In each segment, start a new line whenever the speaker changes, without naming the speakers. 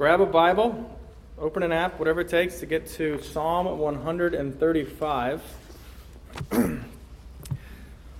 Grab a Bible, open an app, whatever it takes to get to Psalm 135.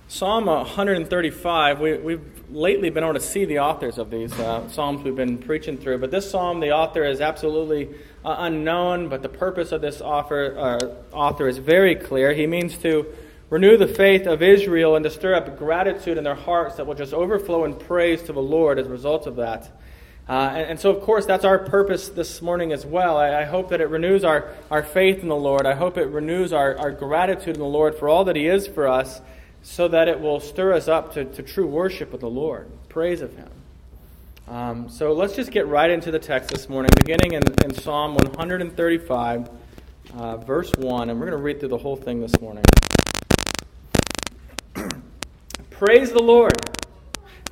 Psalm 135, we, we've lately been able to see the authors of these uh, Psalms we've been preaching through, but this Psalm, the author is absolutely uh, unknown, but the purpose of this uh, author is very clear. He means to renew the faith of Israel and to stir up gratitude in their hearts that will just overflow in praise to the Lord as a result of that. Uh, and, and, so, of course, that's our purpose this morning as well. I, I, hope that it renews our, our faith in the Lord. I hope it renews our, our gratitude in the Lord for all that He is for us, so that it will stir us up to, to true worship of the Lord, praise of Him. Um, so let's just get right into the text this morning, beginning in, in Psalm 135, uh, verse 1, and we're going to read through the whole thing this morning. praise the Lord.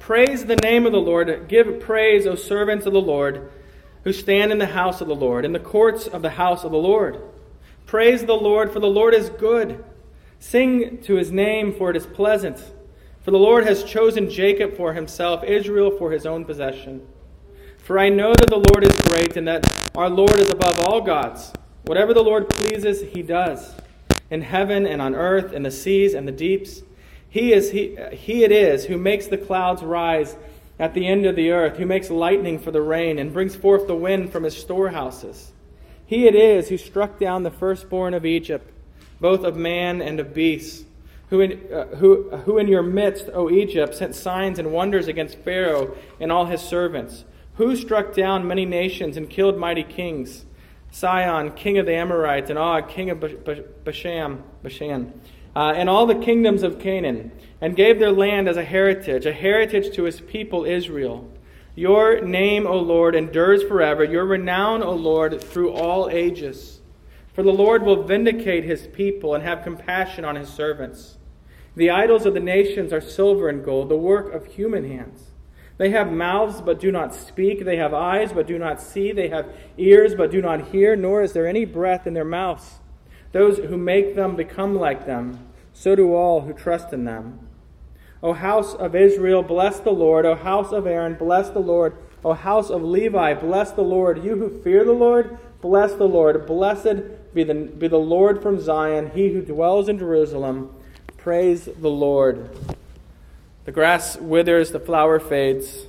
Praise the name of the Lord. Give praise, O servants of the Lord, who stand in the house of the Lord, in the courts of the house of the Lord. Praise the Lord, for the Lord is good. Sing to his name, for it is pleasant. For the Lord has chosen Jacob for himself, Israel for his own possession. For I know that the Lord is great, and that our Lord is above all gods. Whatever the Lord pleases, he does, in heaven and on earth, in the seas and the deeps. He, is, he, he it is who makes the clouds rise at the end of the earth, who makes lightning for the rain, and brings forth the wind from his storehouses. He it is who struck down the firstborn of Egypt, both of man and of beast, who in, uh, who, who in your midst, O Egypt, sent signs and wonders against Pharaoh and all his servants, who struck down many nations and killed mighty kings, Sihon, king of the Amorites, and Og, king of Bashan. Bashan uh, and all the kingdoms of Canaan, and gave their land as a heritage, a heritage to his people Israel. Your name, O Lord, endures forever, your renown, O Lord, through all ages. For the Lord will vindicate his people and have compassion on his servants. The idols of the nations are silver and gold, the work of human hands. They have mouths but do not speak. They have eyes but do not see. They have ears but do not hear, nor is there any breath in their mouths. Those who make them become like them. So do all who trust in them. O house of Israel, bless the Lord. O house of Aaron, bless the Lord. O house of Levi, bless the Lord. You who fear the Lord, bless the Lord. Blessed be the, be the Lord from Zion, he who dwells in Jerusalem. Praise the Lord. The grass withers, the flower fades.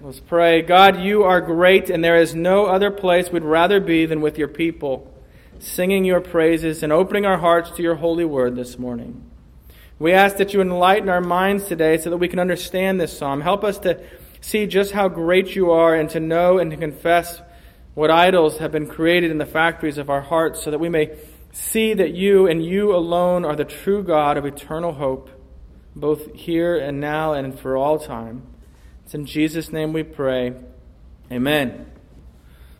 Let's pray. God, you are great, and there is no other place we'd rather be than with your people, singing your praises and opening our hearts to your holy word this morning. We ask that you enlighten our minds today so that we can understand this psalm. Help us to see just how great you are and to know and to confess what idols have been created in the factories of our hearts so that we may see that you and you alone are the true God of eternal hope, both here and now and for all time. It's in Jesus' name we pray. Amen.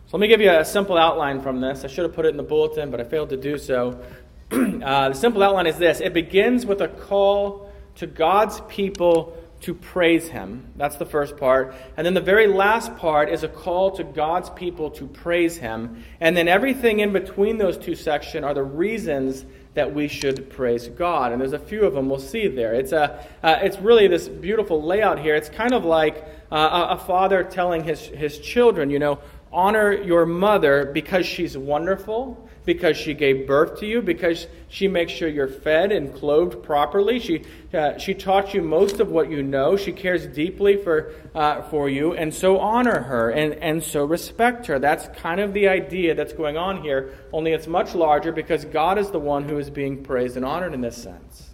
So let me give you a simple outline from this. I should have put it in the bulletin, but I failed to do so. uh, the simple outline is this it begins with a call to God's people to praise Him. That's the first part. And then the very last part is a call to God's people to praise Him. And then everything in between those two sections are the reasons that we should praise God. And there's a few of them we'll see there. It's, a, uh, it's really this beautiful layout here. It's kind of like uh, a father telling his, his children, you know, honor your mother because she's wonderful because she gave birth to you, because she makes sure you're fed and clothed properly. She, uh, she taught you most of what you know. She cares deeply for, uh, for you, and so honor her and, and so respect her. That's kind of the idea that's going on here, only it's much larger because God is the one who is being praised and honored in this sense.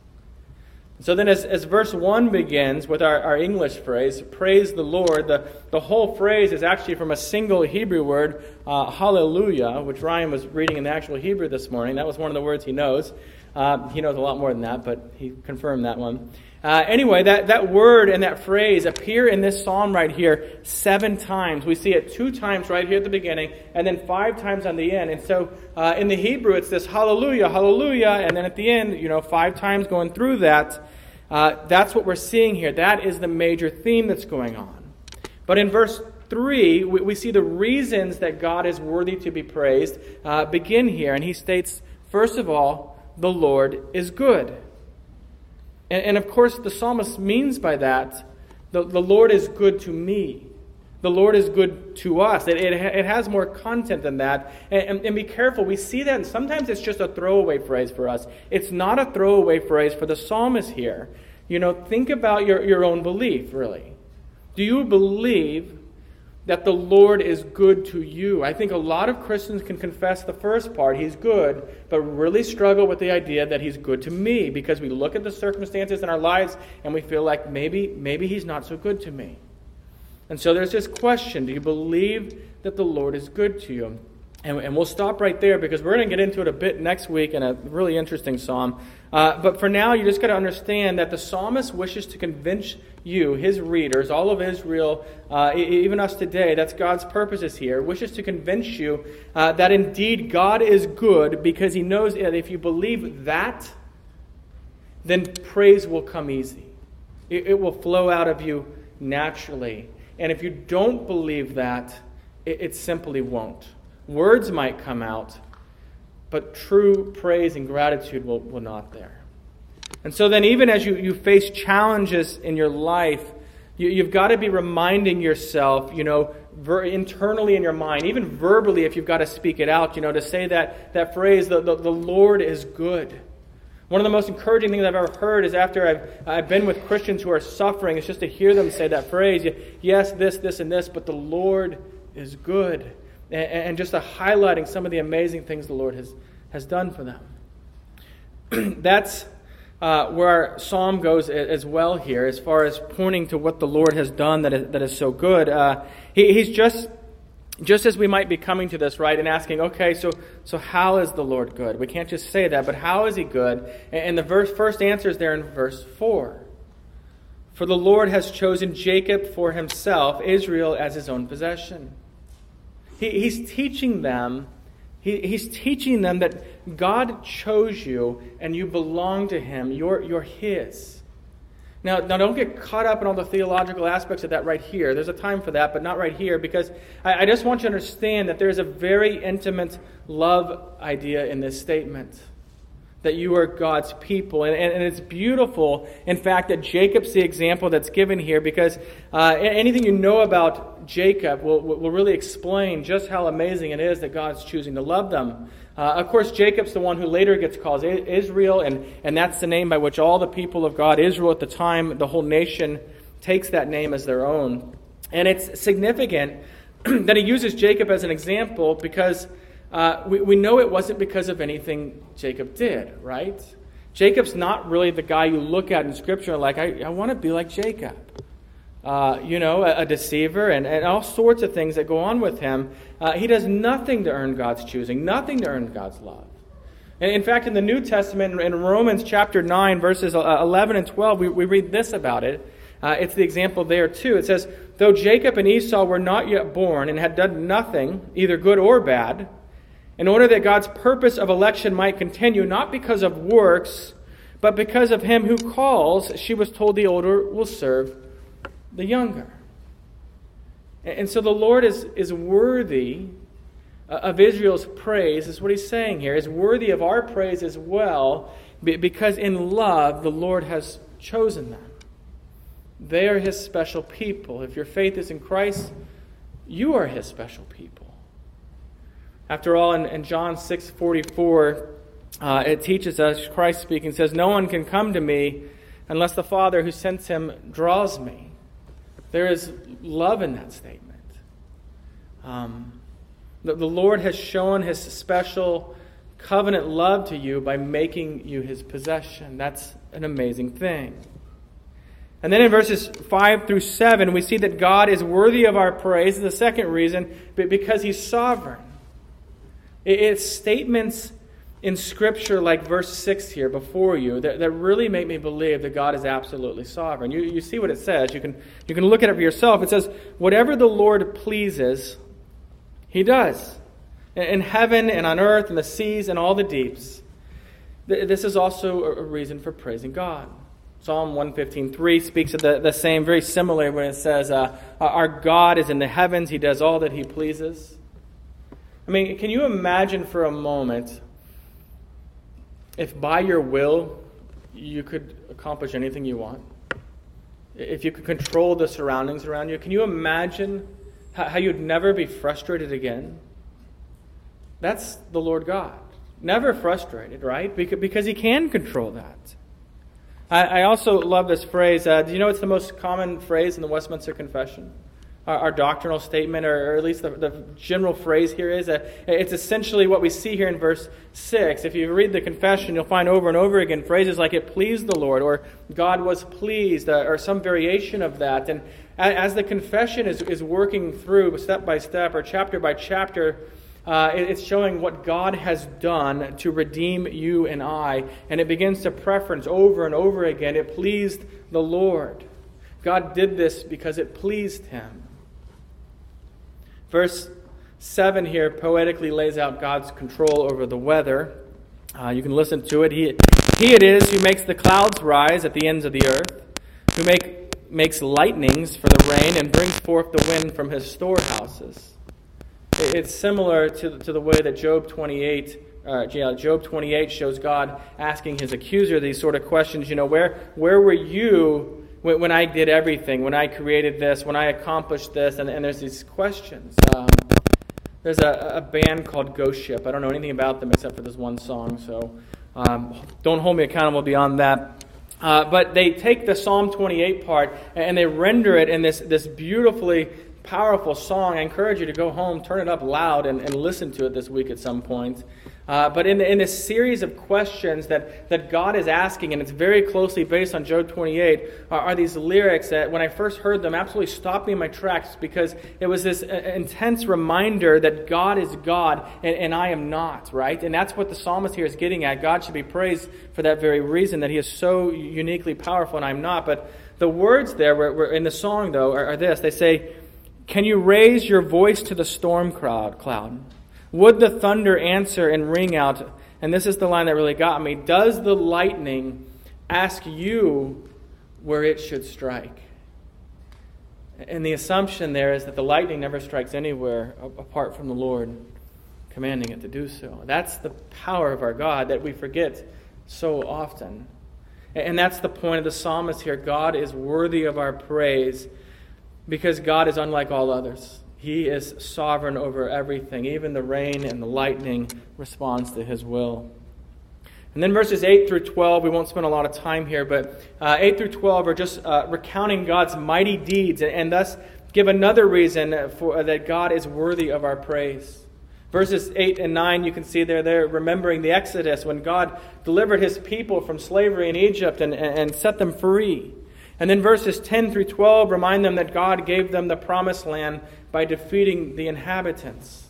So then, as, as verse 1 begins with our, our English phrase, praise the Lord, the, the whole phrase is actually from a single Hebrew word, uh, hallelujah, which Ryan was reading in the actual Hebrew this morning. That was one of the words he knows. Uh, he knows a lot more than that, but he confirmed that one. Uh, anyway, that, that word and that phrase appear in this psalm right here seven times. We see it two times right here at the beginning, and then five times on the end. And so uh, in the Hebrew, it's this hallelujah, hallelujah, and then at the end, you know, five times going through that. Uh, that's what we're seeing here. That is the major theme that's going on. But in verse 3, we, we see the reasons that God is worthy to be praised uh, begin here. And he states, first of all, the Lord is good. And, and of course, the psalmist means by that, the, the Lord is good to me. The Lord is good to us. It, it, it has more content than that. And, and, and, be careful. We see that, and sometimes it's just a throwaway phrase for us. It's not a throwaway phrase for the psalmist here. You know, think about your, your own belief, really. Do you believe that the Lord is good to you. I think a lot of Christians can confess the first part, He's good, but really struggle with the idea that He's good to me because we look at the circumstances in our lives and we feel like maybe, maybe He's not so good to me. And so there's this question Do you believe that the Lord is good to you? And, and we'll stop right there because we're going to get into it a bit next week in a really interesting psalm. Uh, but for now, you just got to understand that the psalmist wishes to convince you, his readers, all of Israel, uh, even us today, that's God's purposes here, wishes to convince you uh, that indeed God is good because he knows that if you believe that, then praise will come easy. It, it will flow out of you naturally. And if you don't believe that, it, it simply won't. Words might come out, but true praise and gratitude will, will not there. And so then, even as you, you face challenges in your life, you, have got to be reminding yourself, you know, ver- internally in your mind, even verbally, if you've got to speak it out, you know, to say that, that phrase, the, the, the Lord is good. One of the most encouraging things I've ever heard is after I've, I've been with Christians who are suffering, it's just to hear them say that phrase yes, this, this, and this, but the Lord is good and, and just highlighting some of the amazing things the Lord has, has done for them. That's uh, where our psalm goes as well here, as far as pointing to what the Lord has done that is, that is so good. Uh, he, he's just, just as we might be coming to this, right, and asking, okay, so, so how is the Lord good? We can't just say that, but how is he good? And, the verse, first answer is there in verse 4. For the Lord has chosen Jacob for himself, Israel as his own possession. He, he's teaching them, he, he's teaching them that God chose you and you belong to him. You're, you're his. Now, now, don't get caught up in all the theological aspects of that right here. There's a time for that, but not right here, because I, I just want you to understand that there's a very intimate love idea in this statement that you are God's people. And, and, and, it's beautiful, in fact, that Jacob's the example that's given here because uh, anything you know about Jacob will, will really explain just how amazing it is that God's choosing to love them. Uh, of course, Jacob's the one who later gets called Israel, and, and that's the name by which all the people of God, Israel at the time, the whole nation, takes that name as their own. And it's significant that he uses Jacob as an example because uh, we, we know it wasn't because of anything Jacob did, right? Jacob's not really the guy you look at in Scripture like, I, I want to be like Jacob. Uh, you know, a, a deceiver and, and, all sorts of things that go on with him. Uh, he does nothing to earn God's choosing, nothing to earn God's love. In fact, in the New Testament, in Romans chapter 9, verses uh, 11 and 12, we, we read this about it. Uh, it's the example there, too. It says, Though Jacob and Esau were not yet born and had done nothing, either good or bad, in order that God's purpose of election might continue, not because of works, but because of him who calls, she was told the older will serve the younger. And so the Lord is, is worthy uh, of Israel's praise, is what he's saying here, is worthy of our praise as well, because in love the Lord has chosen them. They are his special people. If your faith is in Christ, you are his special people. After all, in, in John 6 44, uh, it teaches us, Christ speaking, says, No one can come to me unless the Father who sends him draws me. There is love in that statement. Um, the, the Lord has shown his special covenant love to you by making you his possession. That's an amazing thing. And then in verses 5 through 7, we see that God is worthy of our praise. The second reason, because he's sovereign. It's statements in Scripture like verse 6 here before you that, that really make me believe that God is absolutely sovereign. You, you see what it says. You can, you can look at it for yourself. It says, Whatever the Lord pleases, he does. In heaven and on earth and the seas and all the deeps. This is also a reason for praising God. Psalm 115.3 speaks of the, the same, very similar when it says, uh, Our God is in the heavens, he does all that he pleases. I mean, can you imagine for a moment if by your will you could accomplish anything you want? If you could control the surroundings around you? Can you imagine how you'd never be frustrated again. That's the Lord God. Never frustrated, right? Because He can control that. I also love this phrase. Uh, do you know it's the most common phrase in the Westminster Confession? Our, our doctrinal statement, or, or at least the, the, general phrase here is uh, it's essentially what we see here in verse 6. If you read the confession, you'll find over and over again phrases like it pleased the Lord, or God was pleased, uh, or some variation of that. And as the confession is, is working through step by step or chapter by chapter, uh, it's showing what God has done to redeem you and I. And it begins to preference over and over again. It pleased the Lord. God did this because it pleased him. Verse 7 here poetically lays out God's control over the weather. Uh, you can listen to it. He, he it is who makes the clouds rise at the ends of the earth, who make, makes lightnings for the rain and brings forth the wind from his storehouses. It's similar to, to the way that Job 28, uh, Job 28 shows God asking his accuser these sort of questions. You know, where, where were you when, when I did everything, when I created this, when I accomplished this? And, and there's these questions. Um, there's a, a band called Ghost Ship. I don't know anything about them except for this one song, so um, don't hold me accountable beyond that. Uh, but they take the Psalm 28 part and they render it in this, this beautifully powerful song. I encourage you to go home, turn it up loud, and, and listen to it this week at some point. Uh, but in, in this series of questions that, that God is asking, and it's very closely based on Job 28, are, are these lyrics that, when I first heard them, absolutely stopped me in my tracks because it was this uh, intense reminder that God is God and, and I am not, right? And that's what the psalmist here is getting at. God should be praised for that very reason, that he is so uniquely powerful and I'm not. But the words there were, were in the song, though, are, are this. They say, can you raise your voice to the storm cloud? cloud? Would the thunder answer and ring out? And this is the line that really got me. Does the lightning ask you where it should strike? And the assumption there is that the lightning never strikes anywhere apart from the Lord commanding it to do so. That's the power of our God that we forget so often. And that's the point of the psalmist here. God is worthy of our praise because God is unlike all others. He is sovereign over everything. Even the rain and the lightning responds to his will. And then verses 8 through 12, we won't spend a lot of time here, but uh, 8 through 12 are just uh, recounting God's mighty deeds and, and, thus give another reason for, uh, that God is worthy of our praise. Verses 8 and 9, you can see there, they're remembering the Exodus when God delivered his people from slavery in Egypt and, and, and set them free. And then verses 10 through 12 remind them that God gave them the promised land by defeating the inhabitants.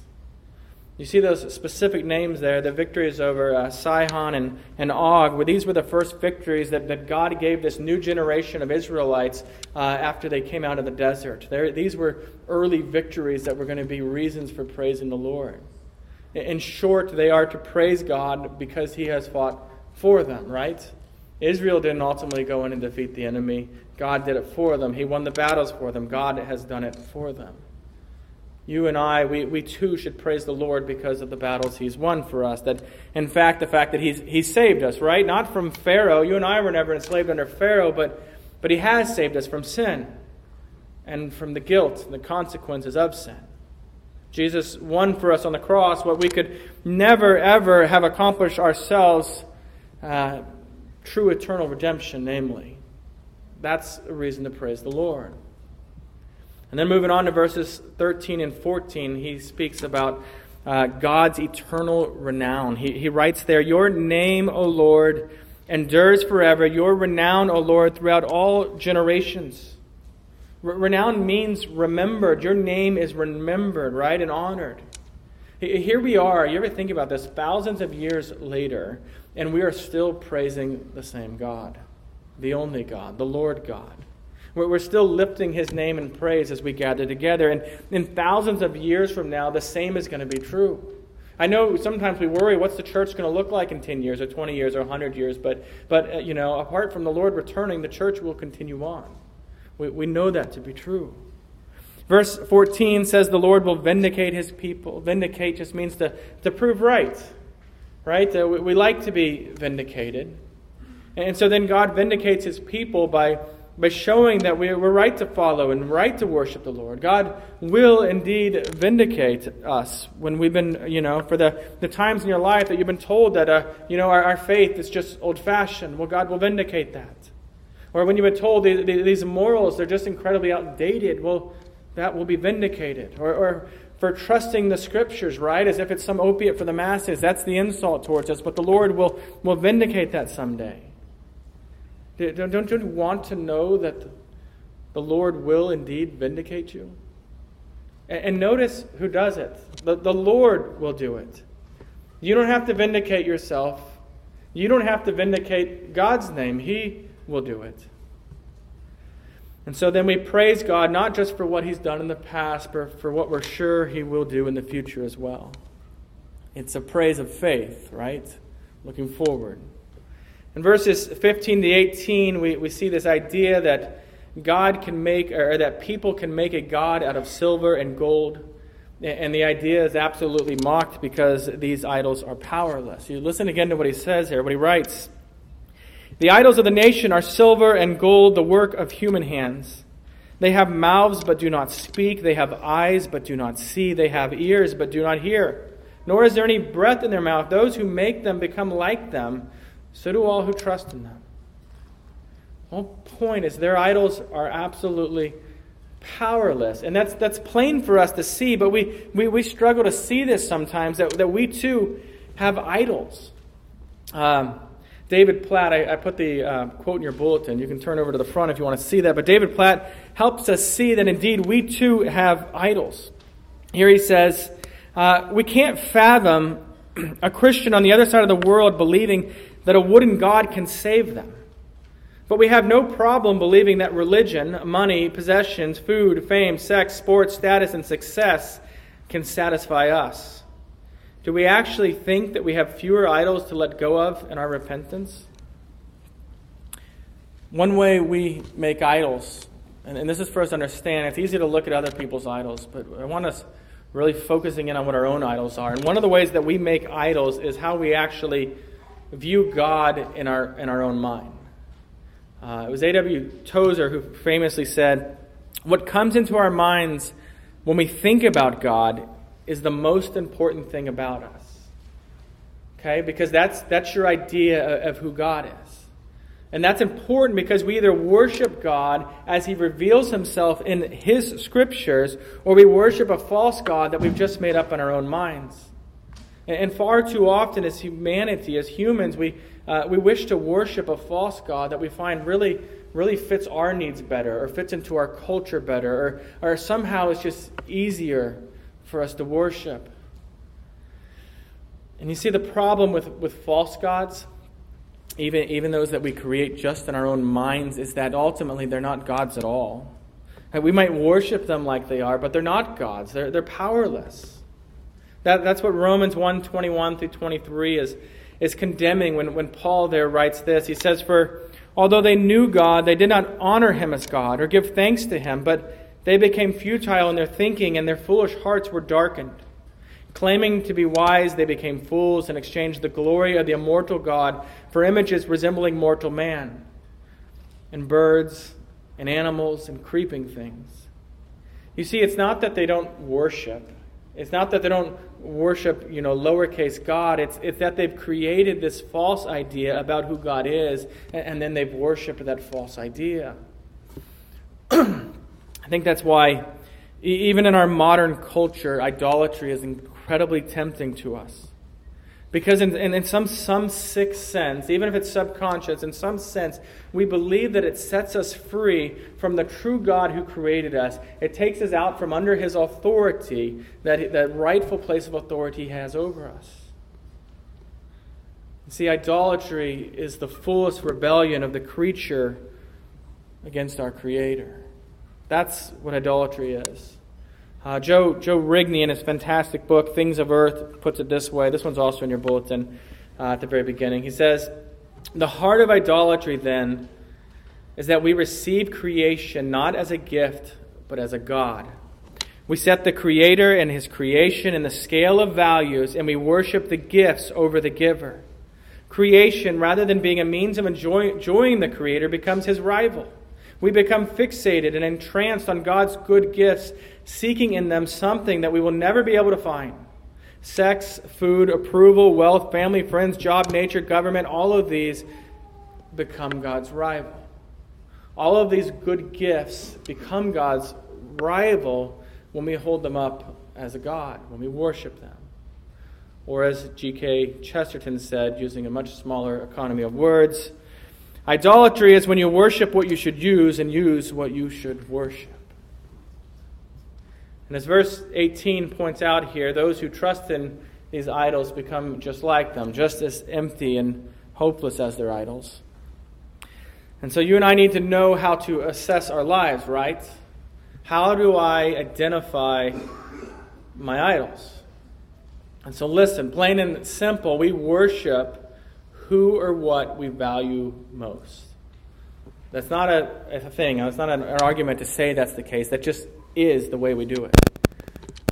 You see those specific names there, the victories over uh, Sihon and, and Og, these were the first victories that, that God gave this new generation of Israelites uh, after they came out of the desert. These were early victories that were going to be reasons for praising the Lord. In short, they are to praise God because He has fought for them, right? Israel didn't ultimately go in and defeat the enemy. God did it for them. He won the battles for them. God has done it for them. You and I, we, we too should praise the Lord because of the battles He's won for us. That, in fact, the fact that He's, he's saved us, right? Not from Pharaoh. You and I were never enslaved under Pharaoh, but, but He has saved us from sin and from the guilt and the consequences of sin. Jesus won for us on the cross what we could never, ever have accomplished ourselves. Uh, true eternal redemption, namely. That's a reason to praise the Lord. And then moving on to verses 13 and 14, he speaks about uh, God's eternal renown. He, he writes there, Your name, O Lord, endures forever. Your renown, O Lord, throughout all generations. Renown means remembered. Your name is remembered, right, and honored. Here we are. You ever think about this? Thousands of years later, and we are still praising the same God, the only God, the Lord God. We're still lifting his name in praise as we gather together. And in thousands of years from now, the same is going to be true. I know sometimes we worry what's the church going to look like in 10 years or 20 years or 100 years, but, but uh, you know, apart from the Lord returning, the church will continue on. We, we know that to be true. Verse 14 says the Lord will vindicate his people. Vindicate just means to, to prove right right? Uh, we, we like to be vindicated. And so then God vindicates his people by, by showing that we, we're right to follow and right to worship the Lord. God will indeed vindicate us when we've been, you know, for the, the times in your life that you've been told that, uh, you know, our, our faith is just old fashioned. Well, God will vindicate that. Or when you've been told these morals, they're just incredibly outdated. Well, that will be vindicated. Or, or for trusting the scriptures, right? As if it's some opiate for the masses. That's the insult towards us. But the Lord will, will vindicate that someday. Don't you want to know that the Lord will indeed vindicate you? And notice who does it. The, the Lord will do it. You don't have to vindicate yourself. You don't have to vindicate God's name. He will do it. And so then we praise God not just for what He's done in the past, but for what we're sure He will do in the future as well. It's a praise of faith, right? Looking forward. In verses 15 to 18, we, we see this idea that God can make, or that people can make a God out of silver and gold. And the idea is absolutely mocked because these idols are powerless. You listen again to what he says here, what he writes. The idols of the nation are silver and gold, the work of human hands. They have mouths but do not speak. They have eyes but do not see. They have ears but do not hear. Nor is there any breath in their mouth. Those who make them become like them so do all who trust in them. The whole point is their idols are absolutely powerless. And that's, that's plain for us to see, but we, we, we struggle to see this sometimes that, that we too have idols. Um, David Platt, I, I put the uh, quote in your bulletin. You can turn over to the front if you want to see that. But David Platt helps us see that indeed we too have idols. Here he says, uh, We can't fathom a Christian on the other side of the world believing that a wooden God can save them. But we have no problem believing that religion, money, possessions, food, fame, sex, sports, status, and success can satisfy us. Do we actually think that we have fewer idols to let go of in our repentance? One way we make idols, and, and this is for us to understand, it's easy to look at other people's idols, but I want us really focusing in on what our own idols are. And one of the ways that we make idols is how we actually view God in our, in our own mind. Uh, it was A.W. Tozer who famously said, What comes into our minds when we think about God is the most important thing about us. Okay? Because that's, that's your idea of, who God is. And that's important because we either worship God as He reveals Himself in His scriptures, or we worship a false God that we've just made up in our own minds. And far too often, as humanity, as humans, we, uh, we wish to worship a false God that we find really, really fits our needs better, or fits into our culture better, or, or somehow it's just easier for us to worship. And you see, the problem with, with false gods, even, even those that we create just in our own minds, is that ultimately they're not gods at all. Uh, we might worship them like they are, but they're not gods, they're, they're powerless. That, that's what Romans 1 21 through 23 is, is condemning when, when Paul there writes this. He says, For although they knew God, they did not honor him as God or give thanks to him, but they became futile in their thinking, and their foolish hearts were darkened. Claiming to be wise, they became fools and exchanged the glory of the immortal God for images resembling mortal man, and birds, and animals, and creeping things. You see, it's not that they don't worship. It's not that they don't worship, you know, lowercase God. It's, it's that they've created this false idea about who God is, and, and then they've worshiped that false idea. I think that's why, even in our modern culture, idolatry is incredibly tempting to us. Because in, in, in, some, some sick sense, even if it's subconscious, in some sense, we believe that it sets us free from the true God who created us. It takes us out from under his authority, that, that rightful place of authority he has over us. See, idolatry is the fullest rebellion of the creature against our Creator. That's what idolatry is. Uh, Joe, Joe Rigney, in his fantastic book, Things of Earth, puts it this way. This one's also in your bulletin uh, at the very beginning. He says, The heart of idolatry, then, is that we receive creation not as a gift, but as a God. We set the Creator and His creation in the scale of values, and we worship the gifts over the giver. Creation, rather than being a means of enjoy, enjoying the Creator, becomes His rival. We become fixated and entranced on God's good gifts, seeking in them something that we will never be able to find. Sex, food, approval, wealth, family, friends, job, nature, government, all of these become God's rival. All of these good gifts become God's rival when we hold them up as a God, when we worship them. Or as G.K. Chesterton said, using a much smaller economy of words, Idolatry is when you worship what you should use and use what you should worship. And as verse 18 points out here, those who trust in these idols become just like them, just as empty and hopeless as their idols. And so you and I need to know how to assess our lives, right? How do I identify my idols? And so listen, plain and simple, we worship who or what we value most. That's not a, a thing. It's not an, an argument to say that's the case. That just is the way we do it.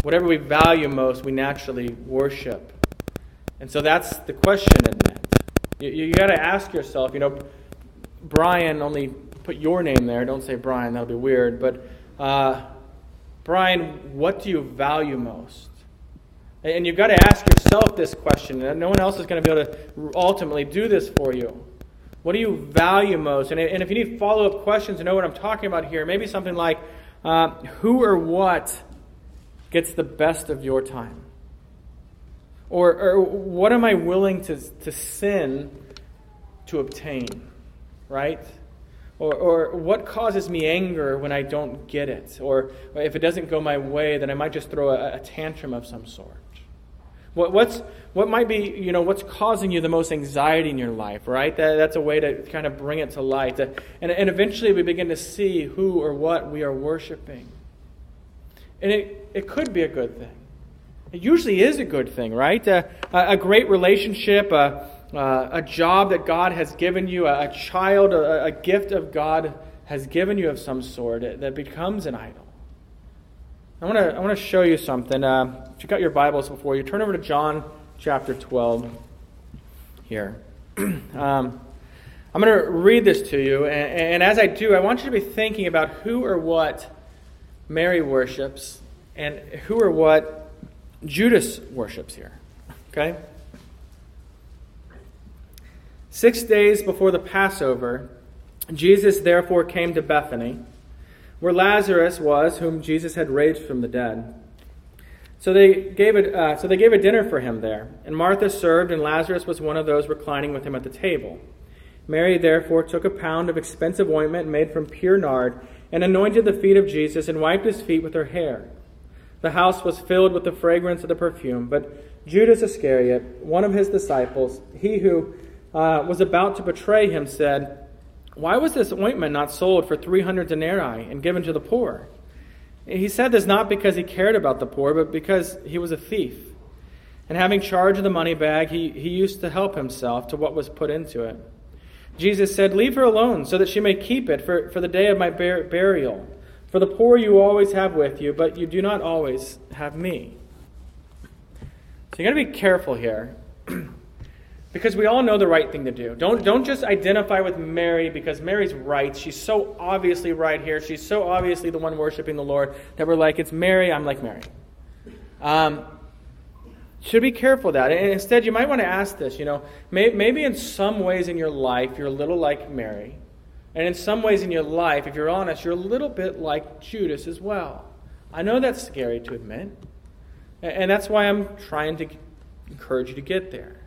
Whatever we value most, we naturally worship. And so that's the question, isn't it? You, you got to ask yourself, you know, Brian, only put your name there. Don't say Brian, that'll be weird. But, uh, Brian, what do you value most? And you've got to ask yourself this question. No one else is going to be able to ultimately do this for you. What do you value most? And if you need follow up questions to know what I'm talking about here, maybe something like uh, who or what gets the best of your time? Or, or what am I willing to, to sin to obtain? Right? Or, or what causes me anger when I don't get it? Or if it doesn't go my way, then I might just throw a, a tantrum of some sort. What, what's, what might be, you know, what's causing you the most anxiety in your life, right? That, that's a way to kind of bring it to light. And, and eventually we begin to see who or what we are worshiping. And it, it could be a good thing. It usually is a good thing, right? A, a great relationship, a, a job that God has given you, a, child, a, a gift of God has given you of some sort that becomes an idol. I want to I want to show you something. Uh, if you got your Bibles before you, turn over to John chapter 12 here. um, I'm going to read this to you, and, and, as I do, I want you to be thinking about who or what Mary worships and who or what Judas worships here. Okay? Six days before the Passover, Jesus therefore came to Bethany where Lazarus was, whom Jesus had raised from the dead. So they gave a, uh, so they gave a dinner for him there, and Martha served, and Lazarus was one of those reclining with him at the table. Mary therefore took a pound of expensive ointment made from pure nard, and anointed the feet of Jesus, and wiped his feet with her hair. The house was filled with the fragrance of the perfume, but Judas Iscariot, one of his disciples, he who uh, was about to betray him, said, why was this ointment not sold for 300 denarii and given to the poor? He said this not because he cared about the poor, but because he was a thief. And having charge of the money bag, he, he used to help himself to what was put into it. Jesus said, Leave her alone, so that she may keep it for, for the day of my bur- burial. For the poor you always have with you, but you do not always have me. So you got to be careful here. Because we all know the right thing to do. Don't, don't just identify with Mary because Mary's right. She's so obviously right here. She's so obviously the one worshiping the Lord that we're like, it's Mary, I'm like Mary. Um, should be careful of that. And instead, you might want to ask this you know, may, maybe in some ways in your life, you're a little like Mary. And in some ways in your life, if you're honest, you're a little bit like Judas as well. I know that's scary to admit. And that's why I'm trying to encourage you to get there.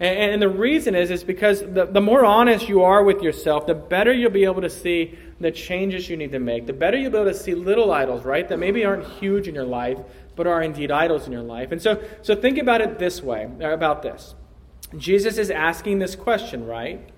And, and the reason is, is because the, the more honest you are with yourself, the better you'll be able to see the changes you need to make. The better you'll be able to see little idols, right? That maybe aren't huge in your life, but are indeed idols in your life. And so, so think about it this way, about this. Jesus is asking this question, right?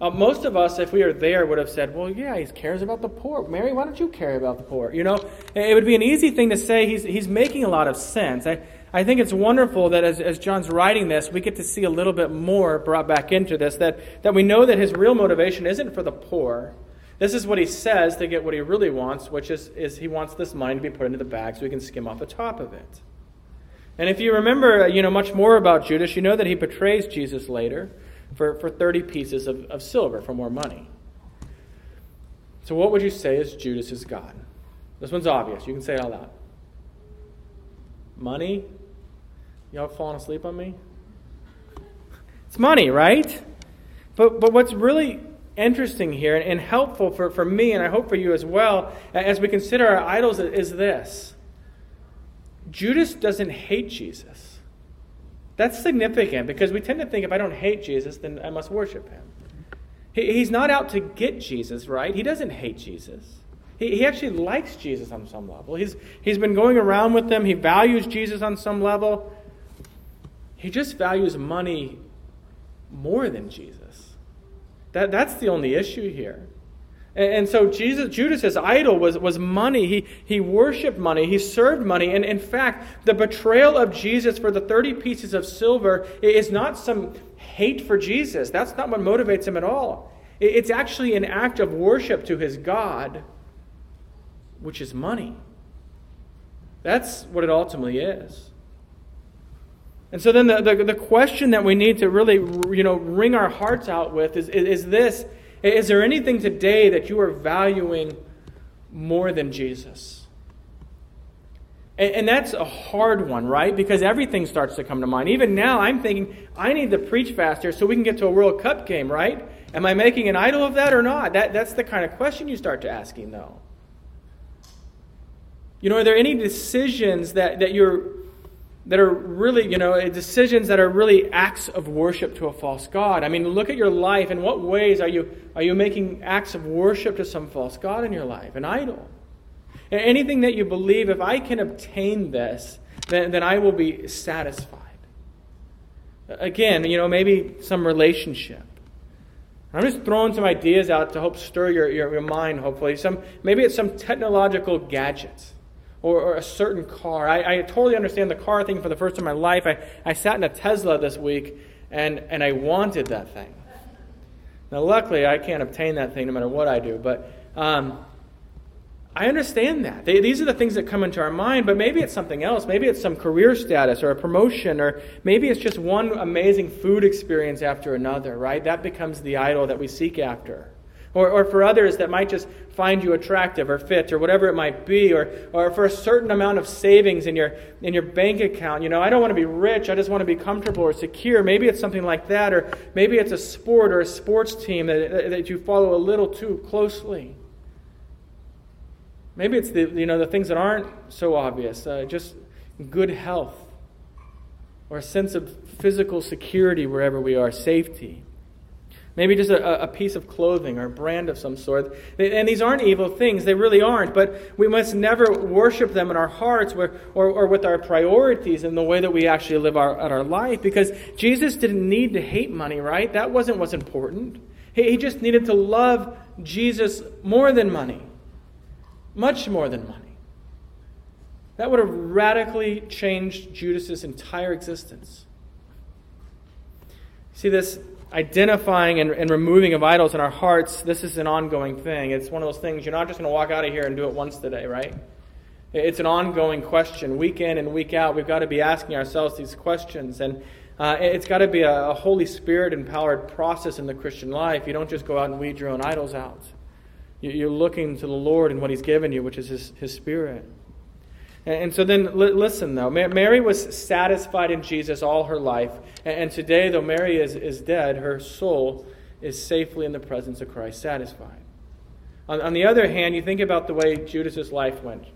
Uh, most of us, if we were there, would have said, Well, yeah, he cares about the poor. Mary, why don't you care about the poor? You know, it would be an easy thing to say. He's, he's making a lot of sense. I, I think it's wonderful that as, as John's writing this, we get to see a little bit more brought back into this, that, that we know that his real motivation isn't for the poor. This is what he says to get what he really wants, which is, is he wants this money to be put into the bag so he can skim off the top of it. And if you remember, uh, you know, much more about Judas, you know that he betrays Jesus later for, for 30 pieces of, of silver for more money. So, what would you say is Judas's God? This one's obvious. You can say it out loud. Money? Y'all falling asleep on me? It's money, right? But, but what's really interesting here and helpful for, for me, and I hope for you as well, as we consider our idols, is this Judas doesn't hate Jesus. That's significant because we tend to think if I don't hate Jesus, then I must worship him. He, he's not out to get Jesus, right? He doesn't hate Jesus. He, he actually likes Jesus on some level. He's, he's been going around with them, he values Jesus on some level. He just values money more than Jesus. That, that's the only issue here. And, and so Jesus, Judas's idol was, was money. He, he worshiped money. He served money. And in fact, the betrayal of Jesus for the 30 pieces of silver is not some hate for Jesus. That's not what motivates him at all. It's actually an act of worship to his God, which is money. That's what it ultimately is. And so then the, the, the, question that we need to really you know, wring our hearts out with is, is, is this Is there anything today that you are valuing more than Jesus? And, and that's a hard one, right? Because everything starts to come to mind. Even now, I'm thinking, I need to preach faster so we can get to a World Cup game, right? Am I making an idol of that or not? That, that's the kind of question you start to asking, though. You know, are there any decisions that, that you're that are really, you know, decisions that are really acts of worship to a false god. I mean, look at your life. In what ways are you are you making acts of worship to some false god in your life, an idol? Anything that you believe, if I can obtain this, then, then I will be satisfied. Again, you know, maybe some relationship. I'm just throwing some ideas out to help stir your, your, your mind, hopefully. Some, maybe it's some technological gadgets or, or a certain car. I, I, totally understand the car thing for the first time in my life. I, I sat in a Tesla this week and, and I wanted that thing. Now, luckily, I can't obtain that thing no matter what I do, but um, I understand that. They, these are the things that come into our mind, but maybe it's something else. Maybe it's some career status or a promotion, or maybe it's just one amazing food experience after another, right? That becomes the idol that we seek after. Or, or for others that might just find you attractive or fit or whatever it might be, or, or for a certain amount of savings in your, in your bank account. You know, I don't want to be rich, I just want to be comfortable or secure. Maybe it's something like that, or maybe it's a sport or a sports team that, that you follow a little too closely. Maybe it's the, you know, the things that aren't so obvious, uh, just good health or a sense of physical security wherever we are, safety. Maybe just a, a, piece of clothing or a brand of some sort. And these aren't evil things, they really aren't, but we must never worship them in our hearts or, or, or with our priorities in the way that we actually live our, our life because Jesus didn't need to hate money, right? That wasn't what's important. He, he just needed to love Jesus more than money, much more than money. That would have radically changed Judas's entire existence. See, this identifying and, and, removing of idols in our hearts, this is an ongoing thing. It's one of those things you're not just going to walk out of here and do it once today, right? It's an ongoing question. Week in and week out, we've got to be asking ourselves these questions. And uh, it's got to be a, a Holy Spirit empowered process in the Christian life. You don't just go out and weed your own idols out. You're looking to the Lord and what He's given you, which is His, His Spirit. And so then, listen though. Mary was satisfied in Jesus all her life. And today, though Mary is, is dead, her soul is safely in the presence of Christ, satisfied. On, on the other hand, you think about the way Judas's life went.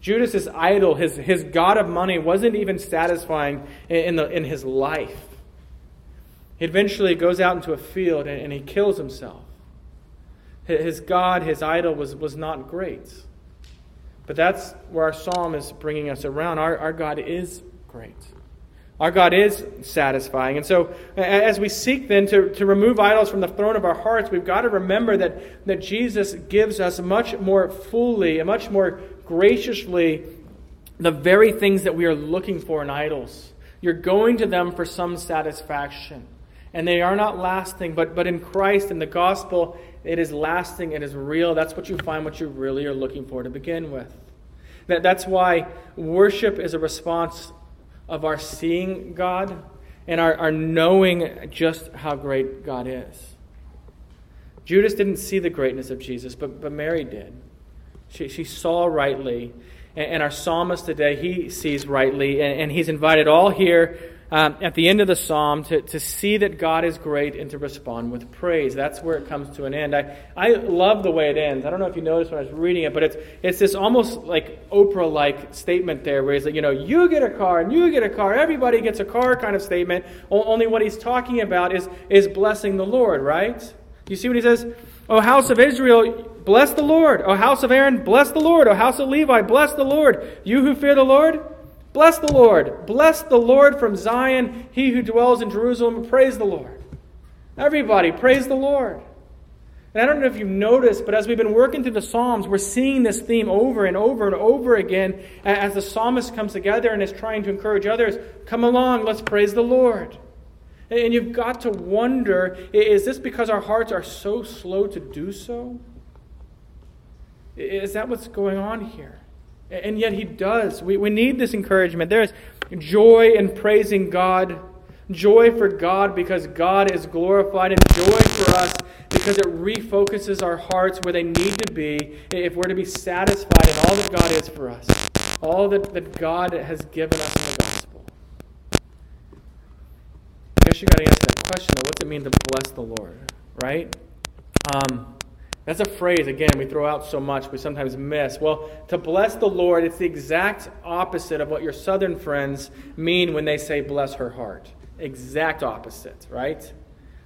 Judas's idol, his, his God of money, wasn't even satisfying in, the, in his life. He eventually goes out into a field and, and he kills himself. His God, his idol, was, was not great. But that's where our psalm is bringing us around. Our, our God is great. Our God is satisfying. And so, as we seek then to, to remove idols from the throne of our hearts, we've got to remember that, that Jesus gives us much more fully and much more graciously the very things that we are looking for in idols. You're going to them for some satisfaction. And they are not lasting, but, but in Christ, in the gospel, it is lasting, it is real. That's what you find what you really are looking for to begin with. That, that's why worship is a response of our seeing God and our, our knowing just how great God is. Judas didn't see the greatness of Jesus, but, but Mary did. She, she saw rightly. And, and our psalmist today, he sees rightly. And, and he's invited all here um, at the end of the psalm to, to see that God is great and to respond with praise. That's where it comes to an end. I, I love the way it ends. I don't know if you noticed when I was reading it, but it's, it's this almost like Oprah like statement there where he's like, you know, you get a car and you get a car, everybody gets a car kind of statement. Only what he's talking about is, is blessing the Lord, right? You see what he says? O house of Israel, bless the Lord. O house of Aaron, bless the Lord. O house of Levi, bless the Lord. You who fear the Lord, Bless the Lord. Bless the Lord from Zion, he who dwells in Jerusalem. Praise the Lord. Everybody, praise the Lord. And I don't know if you've noticed, but as we've been working through the Psalms, we're seeing this theme over and over and over again as the psalmist comes together and is trying to encourage others come along, let's praise the Lord. And you've got to wonder is this because our hearts are so slow to do so? Is that what's going on here? And yet he does. We, we need this encouragement. There is joy in praising God, joy for God because God is glorified, and joy for us because it refocuses our hearts where they need to be if we're to be satisfied in all that God is for us, all that, that God has given us in the gospel. I guess you got to answer that question. What does it mean to bless the Lord, right? Um, that's a phrase, again, we throw out so much, we sometimes miss. Well, to bless the Lord, it's the exact opposite of what your southern friends mean when they say bless her heart. Exact opposite, right?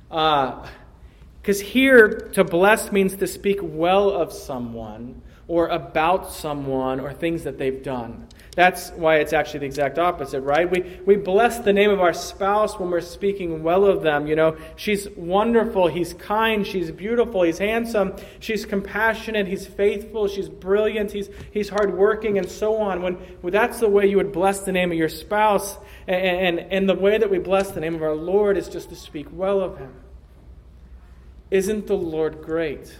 Because uh, here, to bless means to speak well of someone or about someone or things that they've done. That's why it's actually the exact opposite, right? We, we bless the name of our spouse when we're speaking well of them. You know, she's wonderful, he's kind, she's beautiful, he's handsome, she's compassionate, he's faithful, she's brilliant, he's, he's hardworking, and so on. When, that's the way you would bless the name of your spouse, and, and, and the way that we bless the name of our Lord is just to speak well of him. Isn't the Lord great?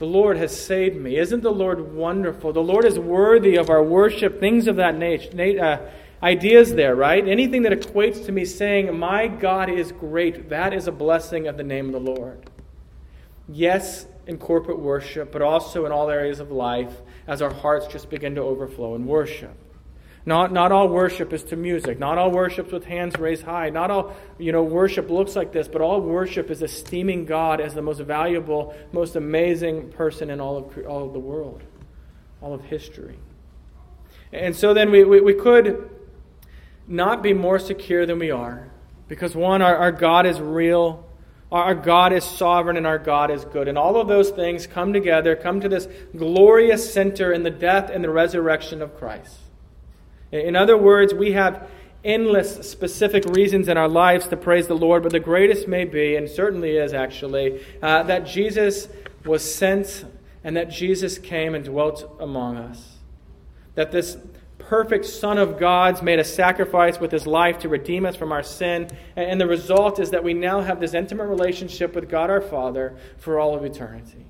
The Lord has saved me. Isn't the Lord wonderful? The Lord is worthy of our worship, things of that nature. Uh, ideas there, right? Anything that equates to me saying, My God is great, that is a blessing of the name of the Lord. Yes, in corporate worship, but also in all areas of life as our hearts just begin to overflow in worship. Not, not all worship is to music. Not all worship with hands raised high. Not all you know, worship looks like this, but all worship is esteeming God as the most valuable, most amazing person in all of, all of the world, all of history. And so then we, we, we could not be more secure than we are. Because, one, our, our God is real, our God is sovereign, and our God is good. And all of those things come together, come to this glorious center in the death and the resurrection of Christ. In other words, we have endless specific reasons in our lives to praise the Lord, but the greatest may be, and certainly is actually, uh, that Jesus was sent and that Jesus came and dwelt among us. That this perfect Son of God's made a sacrifice with his life to redeem us from our sin. And the result is that we now have this intimate relationship with God our Father for all of eternity.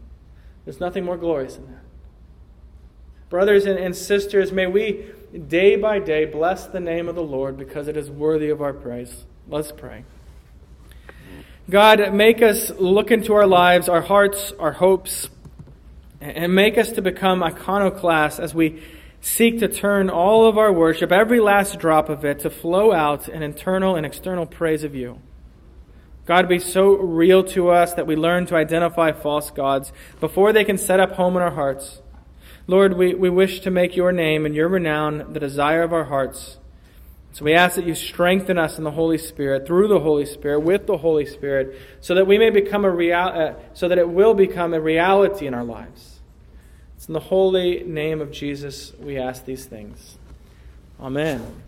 There's nothing more glorious than that. Brothers and sisters, may we day by day bless the name of the Lord because it is worthy of our praise. Let's pray. God, make us look into our lives, our hearts, our hopes, and make us to become iconoclasts as we seek to turn all of our worship, every last drop of it, to flow out in internal and external praise of you. God, be so real to us that we learn to identify false gods before they can set up home in our hearts. Lord, we, we wish to make your name and your renown the desire of our hearts. So we ask that you strengthen us in the Holy Spirit, through the Holy Spirit, with the Holy Spirit, so that we may become a real, uh, so that it will become a reality in our lives. It's in the holy name of Jesus we ask these things. Amen.